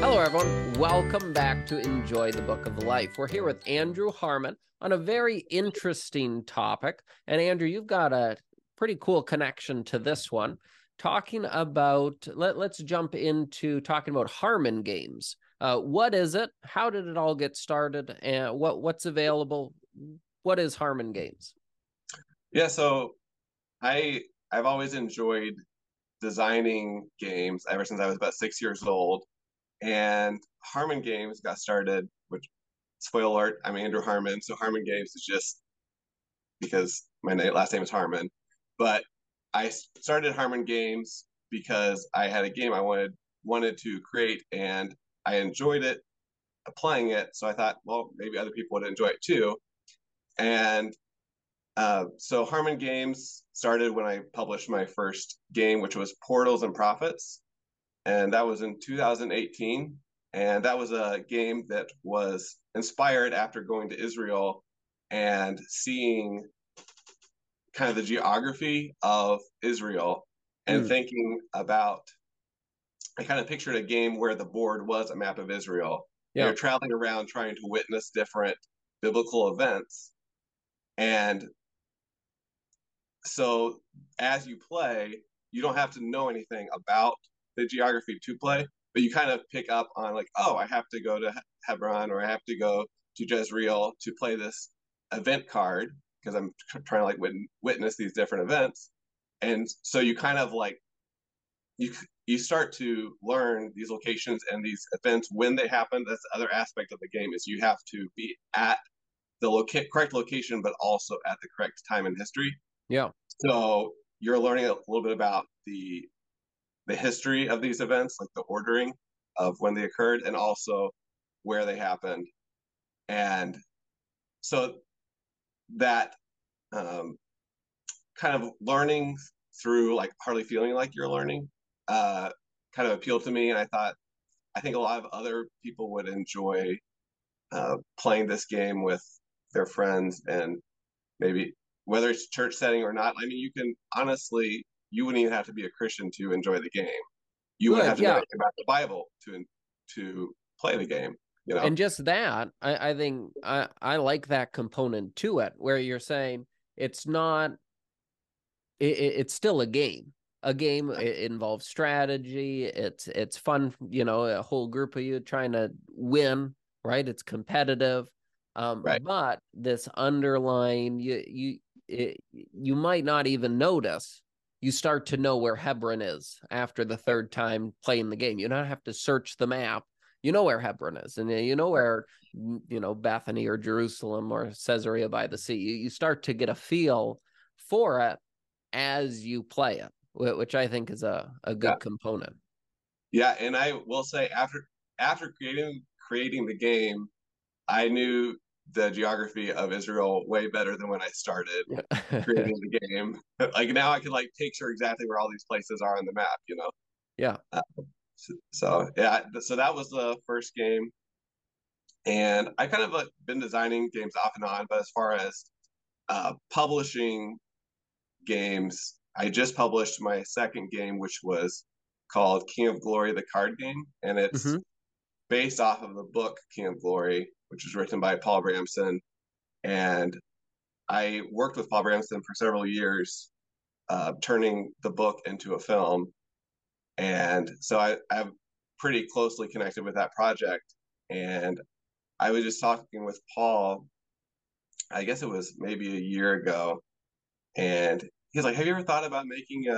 Hello, everyone. Welcome back to Enjoy the Book of Life. We're here with Andrew Harmon on a very interesting topic. And Andrew, you've got a pretty cool connection to this one, talking about. Let, let's jump into talking about Harmon Games. Uh, what is it? How did it all get started? And what what's available? What is Harmon Games? Yeah, so I I've always enjoyed designing games ever since I was about six years old and Harmon Games got started, which spoiler alert, I'm Andrew Harmon, so Harmon Games is just because my last name is Harmon. But I started Harmon Games because I had a game I wanted wanted to create and I enjoyed it playing it. So I thought, well, maybe other people would enjoy it too. And uh, so Harmon Games started when I published my first game, which was Portals and Prophets and that was in 2018. And that was a game that was inspired after going to Israel and seeing kind of the geography of Israel and mm. thinking about. I kind of pictured a game where the board was a map of Israel. Yeah. You're traveling around trying to witness different biblical events. And so as you play, you don't have to know anything about the geography to play, but you kind of pick up on like, oh, I have to go to Hebron or I have to go to Jezreel to play this event card because I'm trying to like wit- witness these different events, and so you kind of like you you start to learn these locations and these events when they happen. That's the other aspect of the game is you have to be at the loca- correct location, but also at the correct time in history. Yeah. So you're learning a little bit about the the history of these events, like the ordering of when they occurred, and also where they happened. And so that um, kind of learning through like hardly feeling like you're learning uh, kind of appealed to me. And I thought, I think a lot of other people would enjoy uh, playing this game with their friends and maybe whether it's church setting or not. I mean, you can honestly you wouldn't even have to be a Christian to enjoy the game. You would have to yeah. know about the Bible to to play the game. You know? And just that, I, I think I, I like that component to it, where you're saying it's not, it, it's still a game. A game it involves strategy. It's it's fun. You know, a whole group of you trying to win. Right. It's competitive. Um, right. But this underlying, you you it, you might not even notice you start to know where Hebron is after the third time playing the game. You don't have to search the map. You know where Hebron is, and you know where you know Bethany or Jerusalem or Caesarea by the sea. You, you start to get a feel for it as you play it, which I think is a, a good yeah. component. Yeah, and I will say after after creating creating the game, I knew the geography of Israel way better than when I started creating the game. like now I can like picture exactly where all these places are on the map, you know? Yeah. Uh, so, so, yeah, so that was the first game. And I kind of like been designing games off and on, but as far as uh, publishing games, I just published my second game, which was called King of Glory, the card game. And it's mm-hmm. based off of the book King of Glory which was written by Paul Bramson. And I worked with Paul Bramson for several years, uh, turning the book into a film. And so I, I'm pretty closely connected with that project. And I was just talking with Paul, I guess it was maybe a year ago. And he's like, Have you ever thought about making a,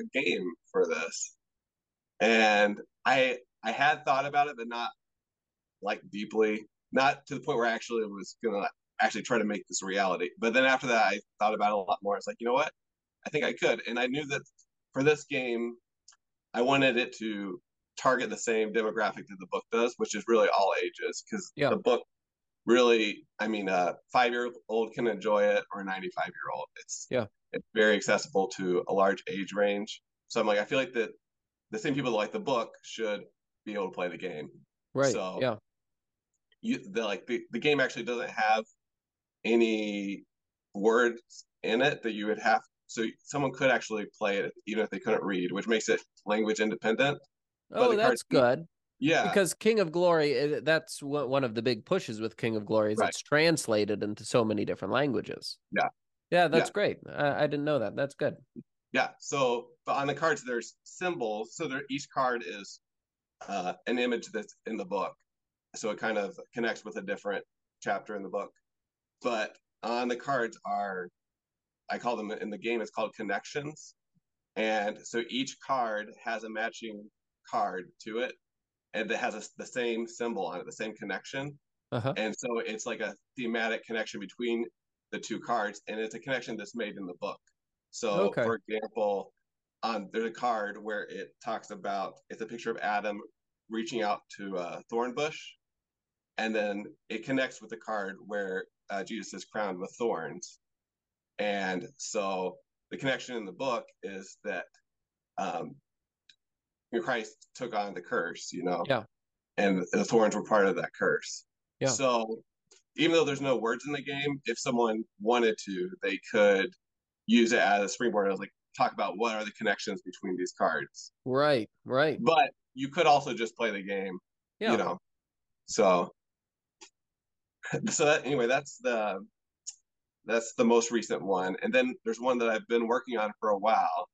a game for this? And I I had thought about it, but not like deeply not to the point where I actually was gonna actually try to make this a reality. But then after that, I thought about it a lot more. It's like, you know what? I think I could, and I knew that for this game, I wanted it to target the same demographic that the book does, which is really all ages, because yeah. the book really, I mean, a five year old can enjoy it, or a ninety five year old. It's yeah, it's very accessible to a large age range. So I'm like, I feel like that the same people that like the book should be able to play the game. Right. So yeah you the like the, the game actually doesn't have any words in it that you would have so someone could actually play it even if they couldn't read which makes it language independent oh that's good Yeah. Because King of Glory, eh, that's one of the big pushes with King of Glory is right. it's translated into so many different languages. Yeah. Yeah, that's yeah. great. I, I, didn't know that. That's good. Yeah. So on the cards, there's symbols. So there, each card is uh, an image that's in the book. So it kind of connects with a different chapter in the book. But on the cards are, I call them in the game, it's called connections. And so each card has a matching card to it and it has a, the same symbol on it, the same connection. Uh-huh. And so it's like a thematic connection between the two cards, and it's a connection that's made in the book. So, okay. for example, on there's a card where it talks about it's a picture of Adam reaching out to a thorn bush, and then it connects with the card where uh, Jesus is crowned with thorns. And so the connection in the book is that um, Christ took on the curse, you know? Yeah. And the thorns were part of that curse. Yeah. So even though there's no words in the game, if someone wanted to, they could use it as a springboard. I was like, talk about what are the connections between these cards. Right, right. But you could also just play the game. Yeah. You know. So so that anyway, that's the that's the most recent one. And then there's one that I've been working on for a while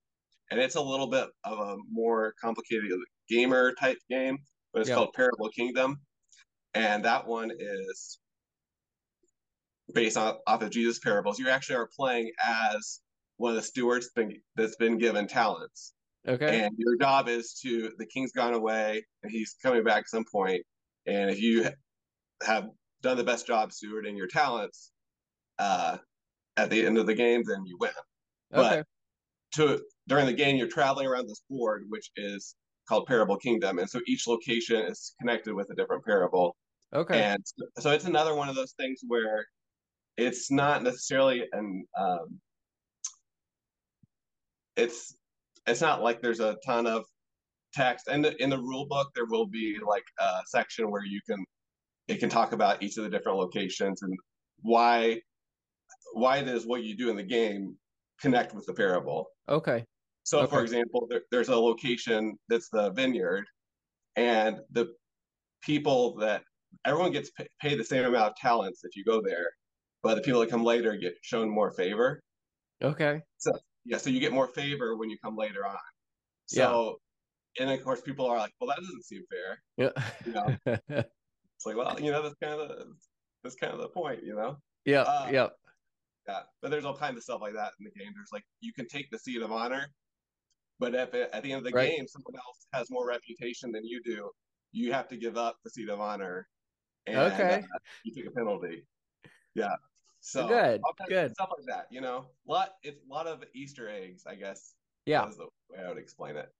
and it's a little bit of a more complicated gamer type game, but it's yeah. called Parable Kingdom, and that one is based on, off of Jesus' parables. You actually are playing as one of the stewards been, that's been given talents. Okay. And your job is to the king's gone away and he's coming back at some point, and if you have done the best job stewarding your talents, uh, at the end of the game, then you win. Okay. But to during the game, you're traveling around this board, which is called Parable Kingdom, and so each location is connected with a different parable. Okay. And so it's another one of those things where it's not necessarily an um, it's it's not like there's a ton of text and in the rule book there will be like a section where you can it can talk about each of the different locations and why why does what you do in the game connect with the parable okay so, okay. for example, there, there's a location that's the vineyard, and the people that everyone gets pay, paid the same amount of talents if you go there, but the people that come later get shown more favor. Okay. So yeah, so you get more favor when you come later on. So, yeah. and of course, people are like, "Well, that doesn't seem fair." Yeah. You know, it's like, well, you know, that's kind of the, that's kind of the point, you know. Yeah. Um, yeah. Yeah, but there's all kinds of stuff like that in the game. There's like you can take the seat of honor, but if it, at the end of the right. game someone else has more reputation than you do, you have to give up the seat of honor. And, okay. Uh, you take a penalty. Yeah. So good, good stuff like that. You know, a lot. It's a lot of Easter eggs, I guess. Yeah, is the way I would explain it.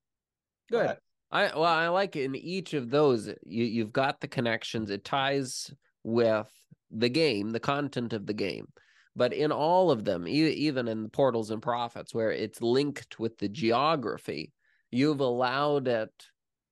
Good. But, I well, I like in each of those. You you've got the connections. It ties with the game, the content of the game. But in all of them, even in portals and prophets, where it's linked with the geography, you've allowed it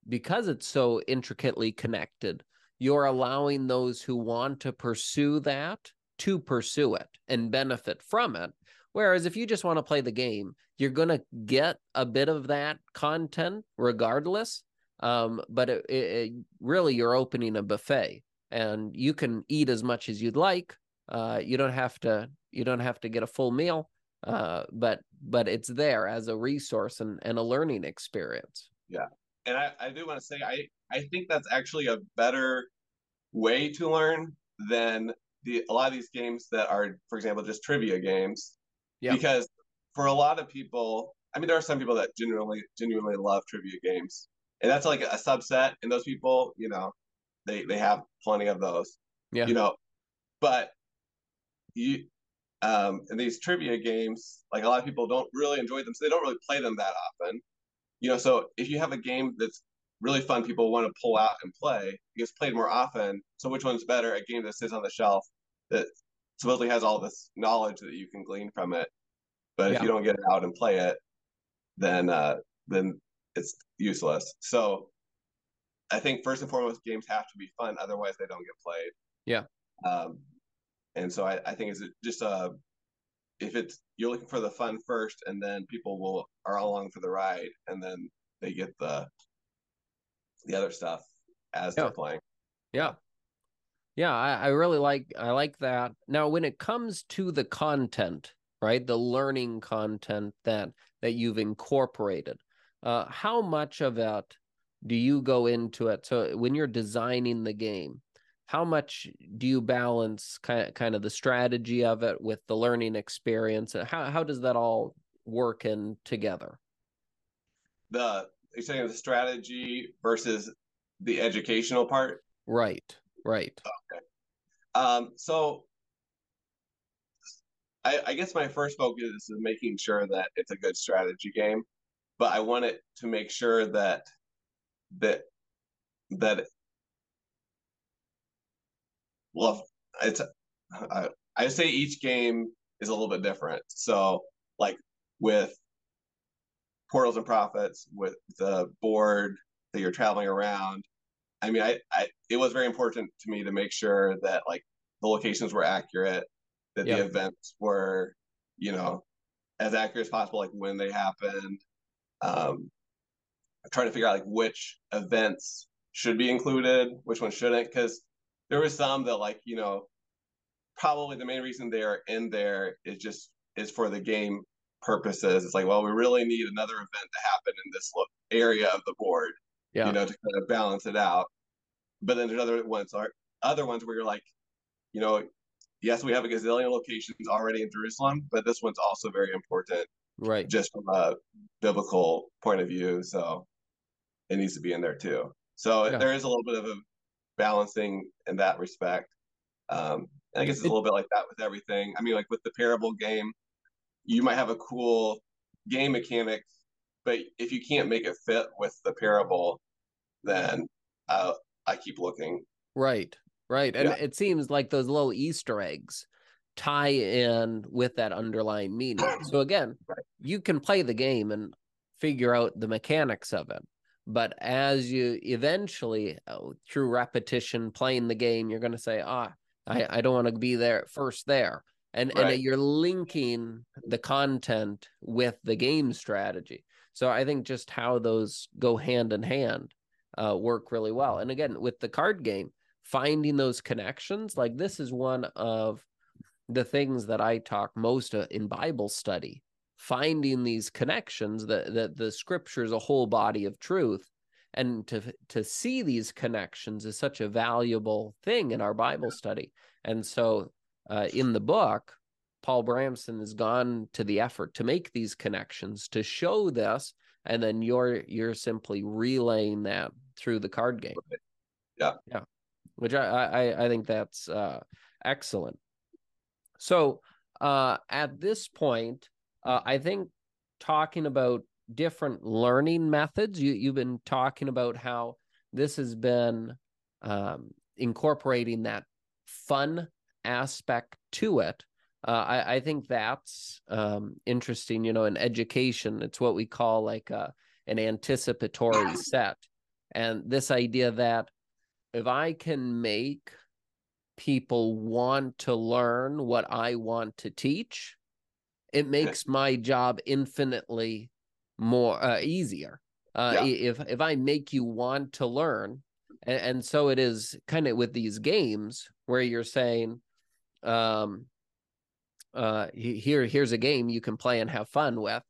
because it's so intricately connected. You're allowing those who want to pursue that to pursue it and benefit from it. Whereas if you just want to play the game, you're going to get a bit of that content regardless. Um, but it, it, really, you're opening a buffet and you can eat as much as you'd like uh, you don't have to you don't have to get a full meal, uh, but but it's there as a resource and, and a learning experience. Yeah, and I, I do want to say I I think that's actually a better way to learn than the a lot of these games that are, for example, just trivia games. Yeah. Because for a lot of people, I mean, there are some people that genuinely genuinely love trivia games, and that's like a subset. And those people, you know, they they have plenty of those. Yeah. You know, but you um, in these trivia games, like a lot of people don't really enjoy them, so they don't really play them that often. You know, so if you have a game that's really fun, people want to pull out and play, it gets played more often. So which one's better? A game that sits on the shelf that supposedly has all this knowledge that you can glean from it, but yeah. if you don't get it out and play it, then uh, then it's useless. So I think first and foremost, games have to be fun, otherwise they don't get played. Yeah. Um, and so I, I think it's just a uh, if it's you're looking for the fun first, and then people will are along for the ride, and then they get the the other stuff as yeah. they're playing. Yeah. Yeah, I, I really like I like that. Now when it comes to the content, right? The learning content that that you've incorporated. Uh, how much of it do you go into it? So when you're designing the game, how much do you balance kind of, kind of the strategy of it with the learning experience? and How how does that all work in together? The you're saying the strategy versus the educational part? Right, right. Okay. Um, so I, I guess my first focus is making sure that it's a good strategy game, but I want it to make sure that that that well, it's I, I say each game is a little bit different. So like with portals and prophets, with the board that you're traveling around, I mean, I, I it was very important to me to make sure that like the locations were accurate, that the events were, you know, as accurate as possible, like when they happened. Um, I'm trying to figure out like which events should be included, which one shouldn't, because there was some that like you know probably the main reason they are in there is just is for the game purposes. It's like, well, we really need another event to happen in this area of the board, yeah. you know, to kind of balance it out. But then there's other ones are other ones where you're like, you know, yes, we have a gazillion locations already in Jerusalem, but this one's also very important, right? Just from a biblical point of view, so it needs to be in there too. So yeah. there is a little bit of a balancing in that respect. Um, I guess it's a little bit like that with everything. I mean, like with the parable game, you might have a cool game mechanic, but if you can't make it fit with the parable, then uh, I keep looking. Right, right, and yeah. it seems like those little Easter eggs tie in with that underlying meaning. So again, right. you can play the game and figure out the mechanics of it. But as you eventually, uh, through repetition, playing the game, you're going to say, ah, I, I don't want to be there first there. And, right. and you're linking the content with the game strategy. So I think just how those go hand in hand uh, work really well. And again, with the card game, finding those connections, like this is one of the things that I talk most uh, in Bible study finding these connections that that the scripture is a whole body of truth. And to to see these connections is such a valuable thing in our bible study. And so uh, in the book paul bramson has gone to the effort to make these connections to show this and then you're you're simply relaying that through the card game. Yeah. Yeah. Which i i, I think that's uh, excellent. So uh, at this point uh, I think talking about different learning methods, you, you've been talking about how this has been um, incorporating that fun aspect to it. Uh, I, I, think that's um, interesting. You know, in education, it's what we call like a, uh, an anticipatory set. And this idea that if I can make people want to learn what I want to teach, it makes my job infinitely more uh, easier. Uh, yeah. If if I make you want to learn, and, and so it is kind of with these games where you're saying, um, uh, here here's a game you can play and have fun with,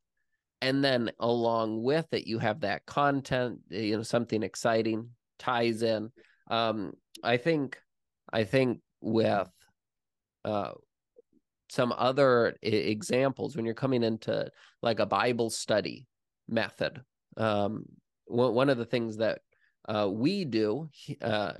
and then along with it you have that content, you know, something exciting ties in. Um, I think I think with uh, some other I- examples when you're coming into like a Bible study method. Um, one, one of the things that uh, we do uh,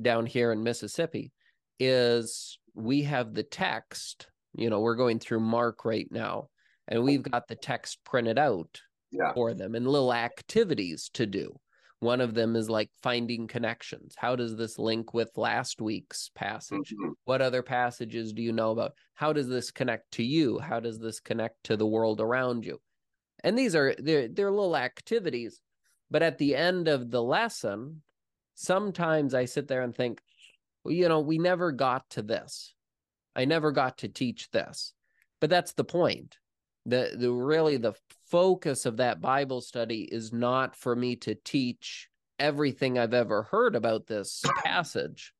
down here in Mississippi is we have the text. You know, we're going through Mark right now, and we've got the text printed out yeah. for them and little activities to do. One of them is like finding connections. How does this link with last week's passage? Mm-hmm. What other passages do you know about? How does this connect to you? How does this connect to the world around you? And these are they're they're little activities, but at the end of the lesson, sometimes I sit there and think, well, you know, we never got to this. I never got to teach this. But that's the point. The the really the focus of that Bible study is not for me to teach everything I've ever heard about this passage,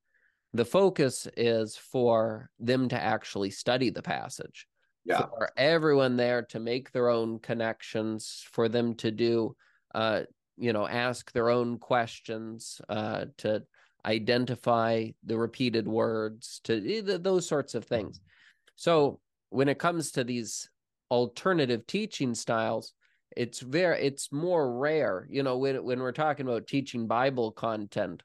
the focus is for them to actually study the passage. Yeah. For everyone there to make their own connections, for them to do, uh, you know, ask their own questions, uh, to identify the repeated words, to eh, those sorts of mm-hmm. things. So when it comes to these alternative teaching styles, it's very it's more rare you know when when we're talking about teaching bible content.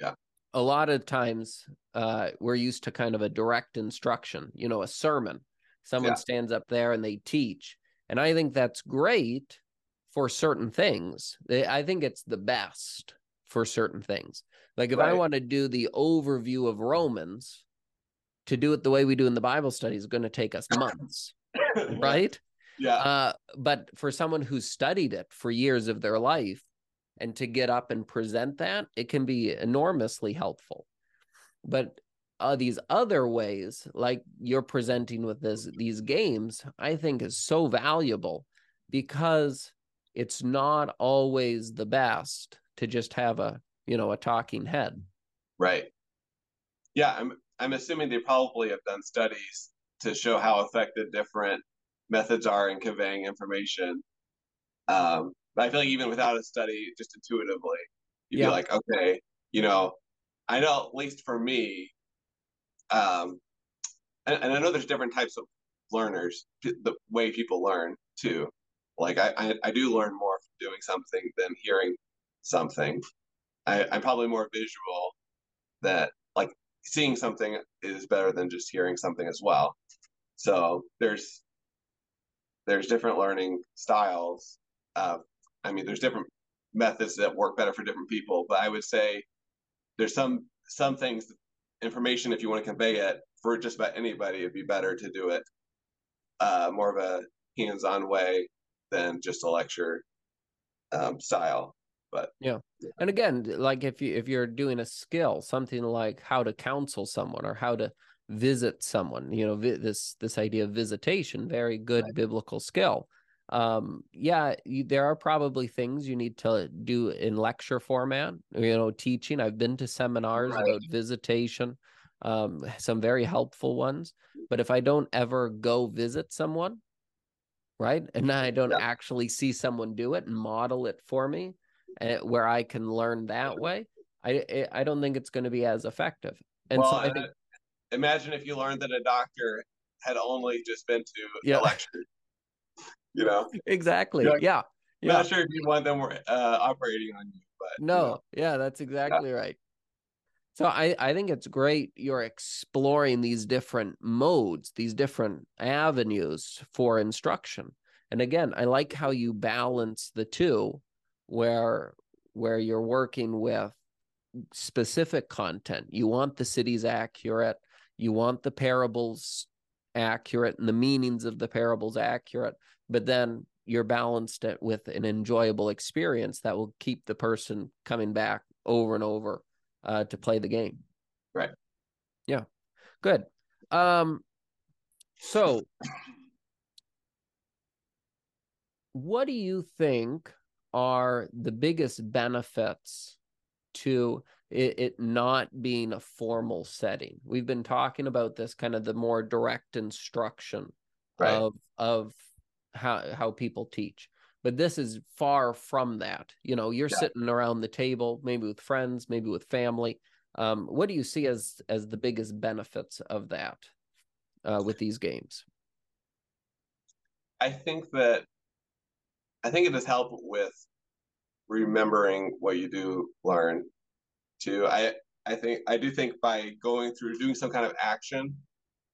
Yeah. A lot of times uh we're used to kind of a direct instruction you know a sermon. Someone yeah. stands up there and they teach. And i think that's great for certain things. Eh, I think it's the best for certain things like if right. i want to do the overview of romans to do it the way we do in the bible study is going to take us months right yeah. Uh, but for someone who's studied it for years of their life and to get up and present that, it can be enormously helpful. But uh, these other ways, like you're presenting with this these games, I think is so valuable because it's not always the best to just have a you know a talking head. Right. Yeah, I'm I'm assuming they probably have done studies to show how effective different methods are in conveying information. Um, but I feel like even without a study, just intuitively, you'd yeah. be like, okay, you know, I know at least for me, um, and, and I know there's different types of learners, the way people learn too. Like I, I, I do learn more from doing something than hearing something. I, I'm probably more visual that like seeing something is better than just hearing something as well. So there's there's different learning styles. Uh, I mean, there's different methods that work better for different people, but I would say there's some some things, information if you want to convey it for just about anybody, it'd be better to do it uh, more of a hands-on way than just a lecture um, style. But yeah, and again, like if you if you're doing a skill, something like how to counsel someone or how to visit someone you know vi- this this idea of visitation very good right. biblical skill um yeah you, there are probably things you need to do in lecture format you know teaching i've been to seminars right. about visitation um some very helpful ones but if i don't ever go visit someone right and i don't yeah. actually see someone do it and model it for me Eh, where i can learn that way i eh, i don't think it's going to be as effective and well, so i think uh, imagine if you learned that a doctor had only just been to yeah. a lecture. You know, exactly. Yeah. yeah. Not sure if you want them uh, operating on you, but no, you know. yeah, that's exactly yeah. right. So I, I think it's great you're exploring these different modes, these different avenues for instruction. And again, I like how you balance the two where where you're working with specific content. You want the cities accurate, you want the parables accurate and the meanings of the parables accurate, but then you're balanced it with an enjoyable experience that will keep the person coming back over and over uh, to play the game. Right. Yeah. Good. Um, so what do you think are the biggest benefits to it, it, not being a formal setting. We've been talking about this kind of the more direct instruction right. of of how how people teach. But this is far from that. You know, you're yeah. sitting around the table, maybe with friends, maybe with family. Um, what do you see as as the biggest benefits of that uh, with these games? I think that I think it has helped with remembering what you do learn too. I I think I do think by going through doing some kind of action,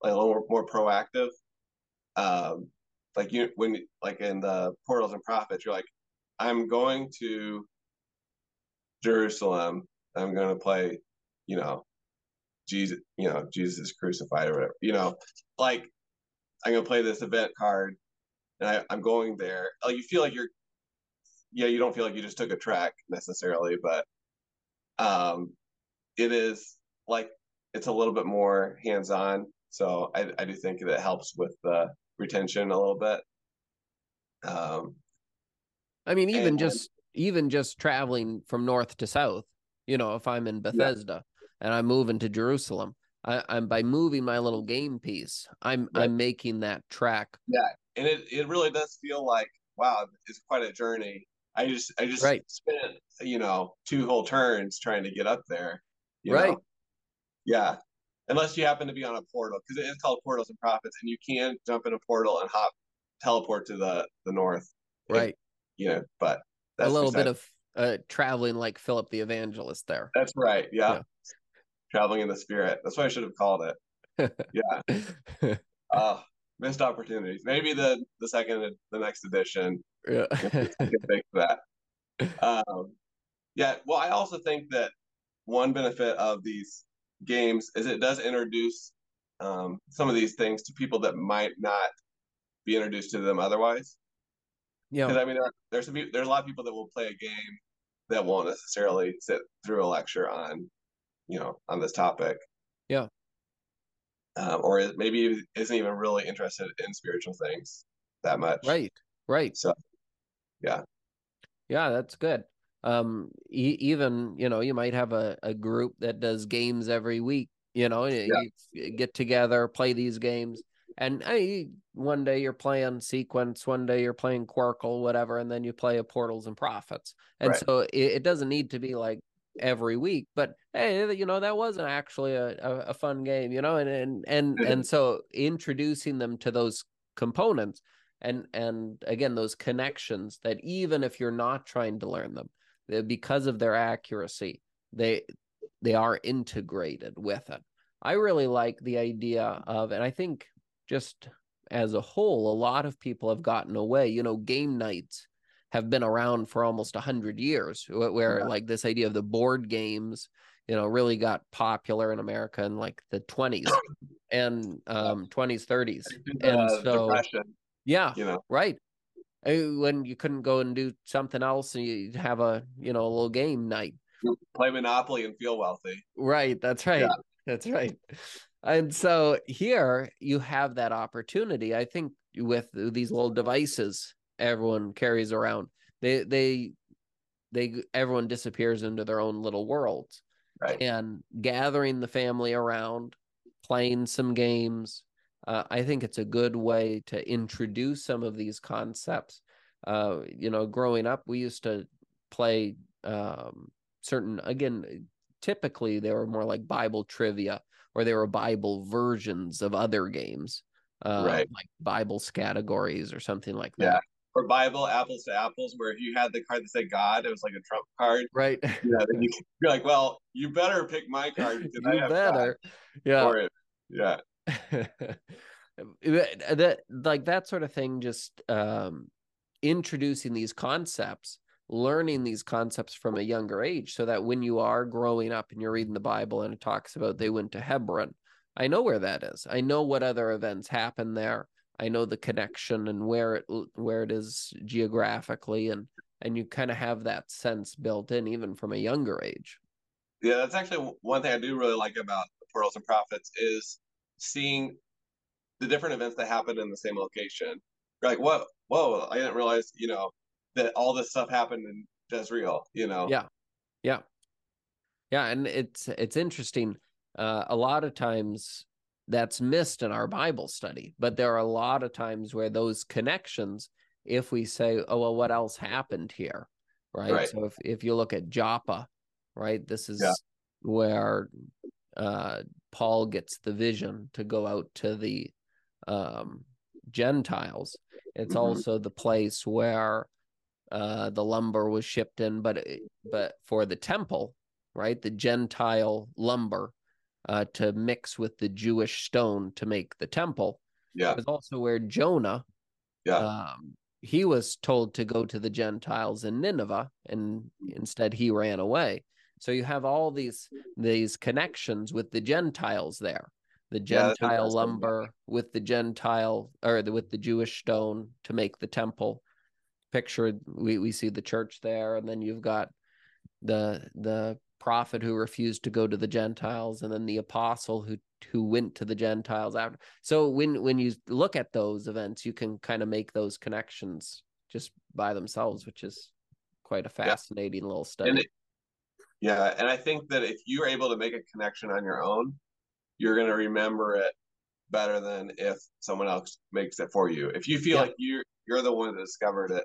like a little more, proactive, um, like you when like in the portals and prophets, you're like, I'm going to Jerusalem. I'm going to play, you know, Jesus, you know, Jesus is crucified or whatever. You know, like I'm going to play this event card, and I, I'm going there. Like you feel like you're, yeah, you don't feel like you just took a track necessarily, but um, it is like it's a little bit more hands on. So I, I do think that helps with the retention a little bit. Um, I mean, even and, just even just traveling from north to south, you know, if I'm in Bethesda yeah. and I'm moving to Jerusalem, I, am by moving my little game piece, I'm right. I'm making that track. Yeah, and it, it really does feel like wow, it's quite a journey. I just I just right. spent you know two whole turns trying to get up there. right. Know? Yeah. Unless you happen to be on a portal, because it is called Portals and Prophets, and you can jump in a portal and hop teleport to the the north. Right. You know, but a little bit of uh, traveling like Philip the Evangelist there. That's right. Yeah. yeah. Traveling in the spirit. That's what I should have called it. yeah. uh, missed opportunities. Maybe the the second the next edition. Yeah. fix that. Um, yeah. Well, I also think that one benefit of these games is it does introduce um, some of these things to people that might not be introduced to them otherwise. Yeah. Because I mean, there, there's some, there's a lot of people that will play a game that won't necessarily sit through a lecture on, you know, on this topic. Yeah. Um, or maybe isn't even really interested in spiritual things that much. Right. Right. So, yeah. Yeah, that's good. Um, e- even you know, you might have a, a group that does games every week. You know, yeah. you get together, play these games and hey, one day you're playing sequence, one day you're playing Qwirkle, whatever, and then you play a Portals and Prophets. And right. so it, it, doesn't need to be like every week, but hey, you know that wasn't actually a, a, a fun game, you know, and and and and so introducing them to those components and and again those connections that even if you're not trying to learn them, because of their accuracy, they they are integrated with it. I really like the idea of, and I think just as a whole, a lot of people have gotten away. You know, game nights have been around for almost 100 years, where yeah. like this idea of the board games, you know, really got popular in America in like the 20s and um, 20s, 30s. And uh, so, depression, yeah, you know, right. When you couldn't go and do something else and you have a, you know, a little game night. Play Monopoly and feel wealthy. Right. That's right. Yeah. That's right. And so here you have that opportunity. I think with these little devices everyone carries around, they they they everyone disappears into their own little worlds. Right. And gathering the family around, playing some games, uh, I think it's a good way to introduce some of these concepts. Uh, you know, growing up, we used to play um, certain again. Typically, they were more like Bible trivia or they were Bible versions of other games, uh, right? Like Bible categories or something like that. Or Bible apples to apples, where if you had the card that said God, it was like a trump card, right? Yeah, then you are like, well, you better pick my card because you I have better, God yeah, yeah. that like that sort of thing, just um, introducing these concepts learning these concepts from a younger age so that when you are growing up and you're reading the Bible and it talks about they went to Hebron, I know where that is. I know what other events happened there. I know the connection and where it where it is geographically and and you kind of have that sense built in even from a younger age. Yeah, that's actually one thing I do really like about Portals and Prophets is seeing the different events that happen in the same location. You're like, whoa, whoa, I didn't realize, you know, that all this stuff happened in Jezreel, you know? Yeah. Yeah. Yeah. And it's, it's interesting. Uh, a lot of times that's missed in our Bible study, but there are a lot of times where those connections, if we say, oh, well, what else happened here? Right. right. So if, if you look at Joppa, right, this is yeah. where uh, Paul gets the vision to go out to the um, Gentiles. It's mm-hmm. also the place where uh, the lumber was shipped in, but but for the temple, right, the Gentile lumber uh, to mix with the Jewish stone to make the temple. Yeah, It was also where Jonah, yeah, um, he was told to go to the Gentiles in Nineveh, and instead he ran away. So you have all these these connections with the Gentiles there. The Gentile yeah, lumber with the Gentile or the, with the Jewish stone to make the temple picture we, we see the church there and then you've got the the prophet who refused to go to the gentiles and then the apostle who who went to the gentiles after so when when you look at those events you can kind of make those connections just by themselves which is quite a fascinating yeah. little study. And it, yeah, and I think that if you're able to make a connection on your own, you're going to remember it better than if someone else makes it for you. If you feel yeah. like you're you're the one that discovered it,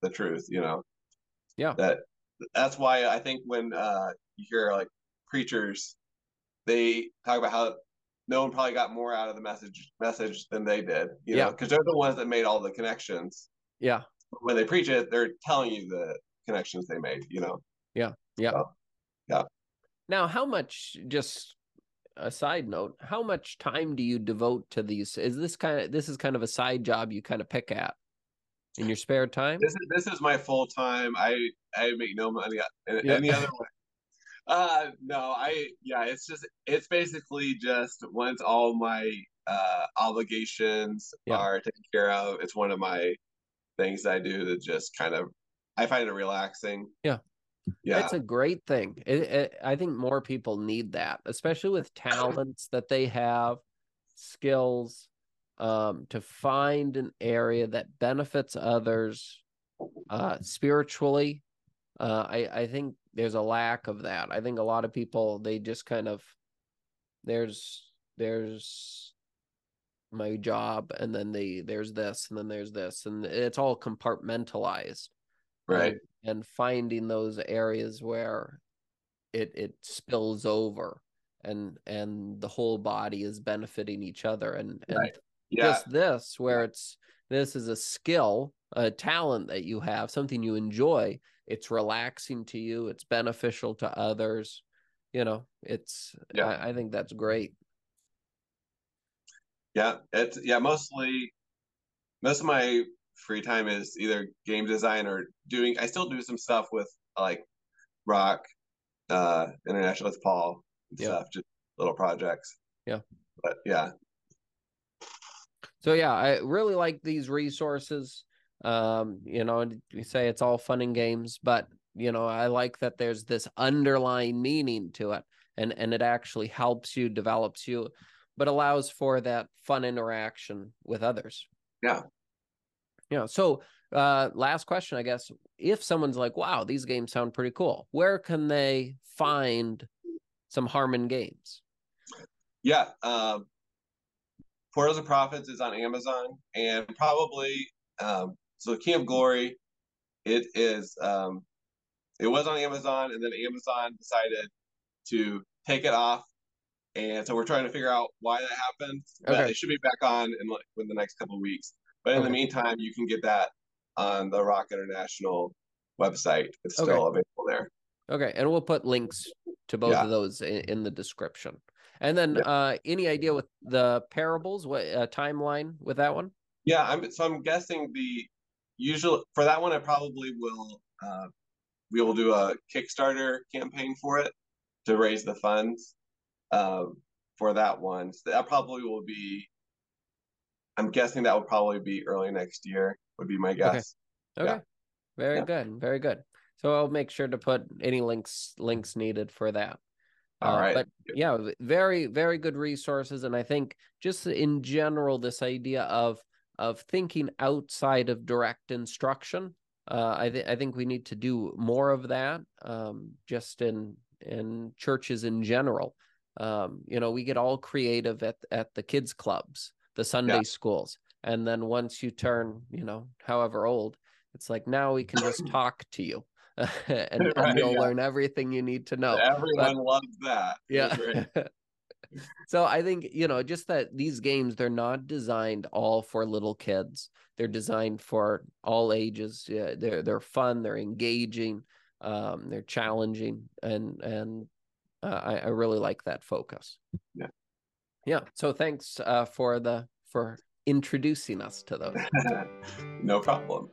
the truth, you know. Yeah. That that's why I think when uh, you hear like preachers, they talk about how no one probably got more out of the message message than they did, you yeah. know, because they're the ones that made all the connections. Yeah. When they preach it, they're telling you the connections they made, you know. Yeah. Yeah. So, yeah. Now, how much just a side note, how much time do you devote to these? Is this kind of this is kind of a side job you kind of pick at in your spare time? This is this is my full time. I I make no money uh, yeah. any other way. Uh no, I yeah, it's just it's basically just once all my uh obligations yeah. are taken care of, it's one of my things I do to just kind of I find it relaxing. Yeah. Yeah. It's a great thing. It, it, I think more people need that, especially with talents that they have, skills, um, to find an area that benefits others uh, spiritually. Uh, I, I think there's a lack of that. I think a lot of people they just kind of there's there's my job and then they there's this and then there's this and it's all compartmentalized right and, and finding those areas where it it spills over and and the whole body is benefiting each other and and right. yeah. just this where it's this is a skill a talent that you have something you enjoy it's relaxing to you it's beneficial to others you know it's yeah. I, I think that's great. Yeah it's yeah mostly most of my free time is either game design or doing i still do some stuff with like rock uh international with paul and yeah. stuff just little projects. Yeah. But yeah. So yeah i really like these resources um you know you say it's all fun and games but you know i like that there's this underlying meaning to it and and it actually helps you develops you but allows for that fun interaction with others. Yeah. Yeah so uh last question i guess. If someone's like wow these games sound pretty cool where can they find some harmon games? Yeah um Portals of Prophets is on Amazon and probably um, so the King of Glory, it is um, it was on Amazon, and then Amazon decided to take it off, and so we're trying to figure out why that happened. But okay. it should be back on in like in the next couple of weeks. But in okay. the meantime, you can get that on the Rock International website. It's still okay. available there. Okay, and we'll put links to both yeah. of those in, in, the description. And then, yeah. uh, any idea with the parables? What uh, timeline with that one? Yeah, I'm so I'm guessing the usually for that one, I probably will. Uh, we will do a Kickstarter campaign for it to raise the funds um, for that one. So that probably will be. I'm guessing that will probably be early next year. Would be my guess. Okay. okay. Yeah. Very yeah. good. Very good. So I'll make sure to put any links links needed for that. All uh, right. But yeah, very very good resources, and I think just in general, this idea of of thinking outside of direct instruction. Uh, I, th- I think we need to do more of that, um, just in in churches in general. Um, you know, we get all creative at at the kids clubs, the Sunday yeah. schools, and then once you turn, you know, however old, it's like now we can just talk to you. and, right, and, you'll yeah. learn everything you need to know. Everyone but, loves that. Yeah. so I think, you know, just that these games, they're not designed all for little kids. They're designed for all ages. Yeah, they're they're fun, they're engaging, um, they're challenging, and and uh, I, I really like that focus. Yeah. Yeah. So thanks uh, for the for introducing us to those. no problem.